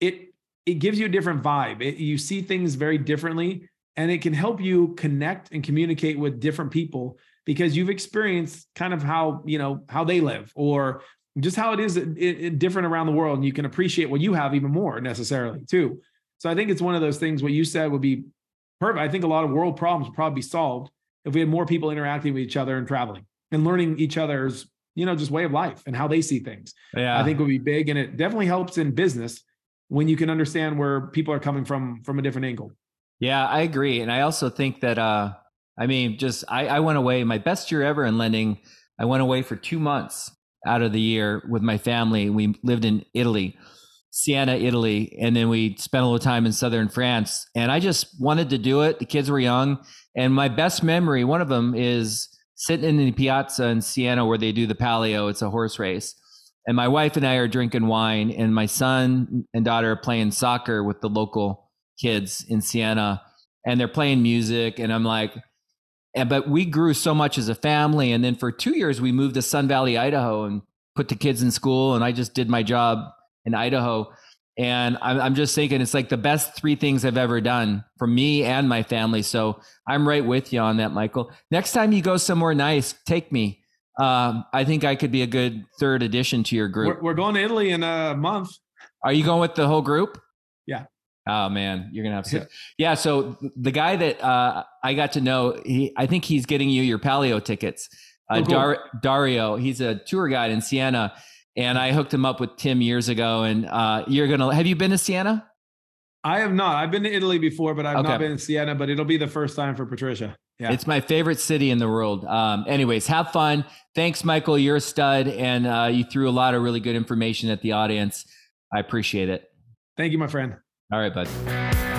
it it gives you a different vibe. It, you see things very differently, and it can help you connect and communicate with different people because you've experienced kind of how you know how they live or just how it is it, it, different around the world, and you can appreciate what you have even more necessarily too. So I think it's one of those things. What you said would be perfect. I think a lot of world problems would probably be solved if we had more people interacting with each other and traveling and learning each other's you know just way of life and how they see things yeah i think would be big and it definitely helps in business when you can understand where people are coming from from a different angle yeah i agree and i also think that uh i mean just i i went away my best year ever in lending i went away for two months out of the year with my family we lived in italy siena italy and then we spent a little time in southern france and i just wanted to do it the kids were young and my best memory one of them is sitting in the piazza in Siena where they do the palio. It's a horse race. And my wife and I are drinking wine, and my son and daughter are playing soccer with the local kids in Siena, and they're playing music. And I'm like, and but we grew so much as a family. And then for two years, we moved to Sun Valley, Idaho, and put the kids in school. And I just did my job in Idaho. And I'm, I'm just thinking it's like the best three things I've ever done for me and my family. So I'm right with you on that, Michael. Next time you go somewhere nice, take me. Um, I think I could be a good third addition to your group. We're, we're going to Italy in a month. Are you going with the whole group? Oh man, you're gonna have to. yeah. So the guy that uh, I got to know, he, I think he's getting you your Palio tickets. Uh, oh, cool. Dar- Dario, he's a tour guide in Siena and I hooked him up with Tim years ago. And uh, you're gonna have you been to Siena? I have not. I've been to Italy before, but I've okay. not been in Siena. But it'll be the first time for Patricia. Yeah, it's my favorite city in the world. Um, anyways, have fun. Thanks, Michael. You're a stud, and uh, you threw a lot of really good information at the audience. I appreciate it. Thank you, my friend. All right, bud.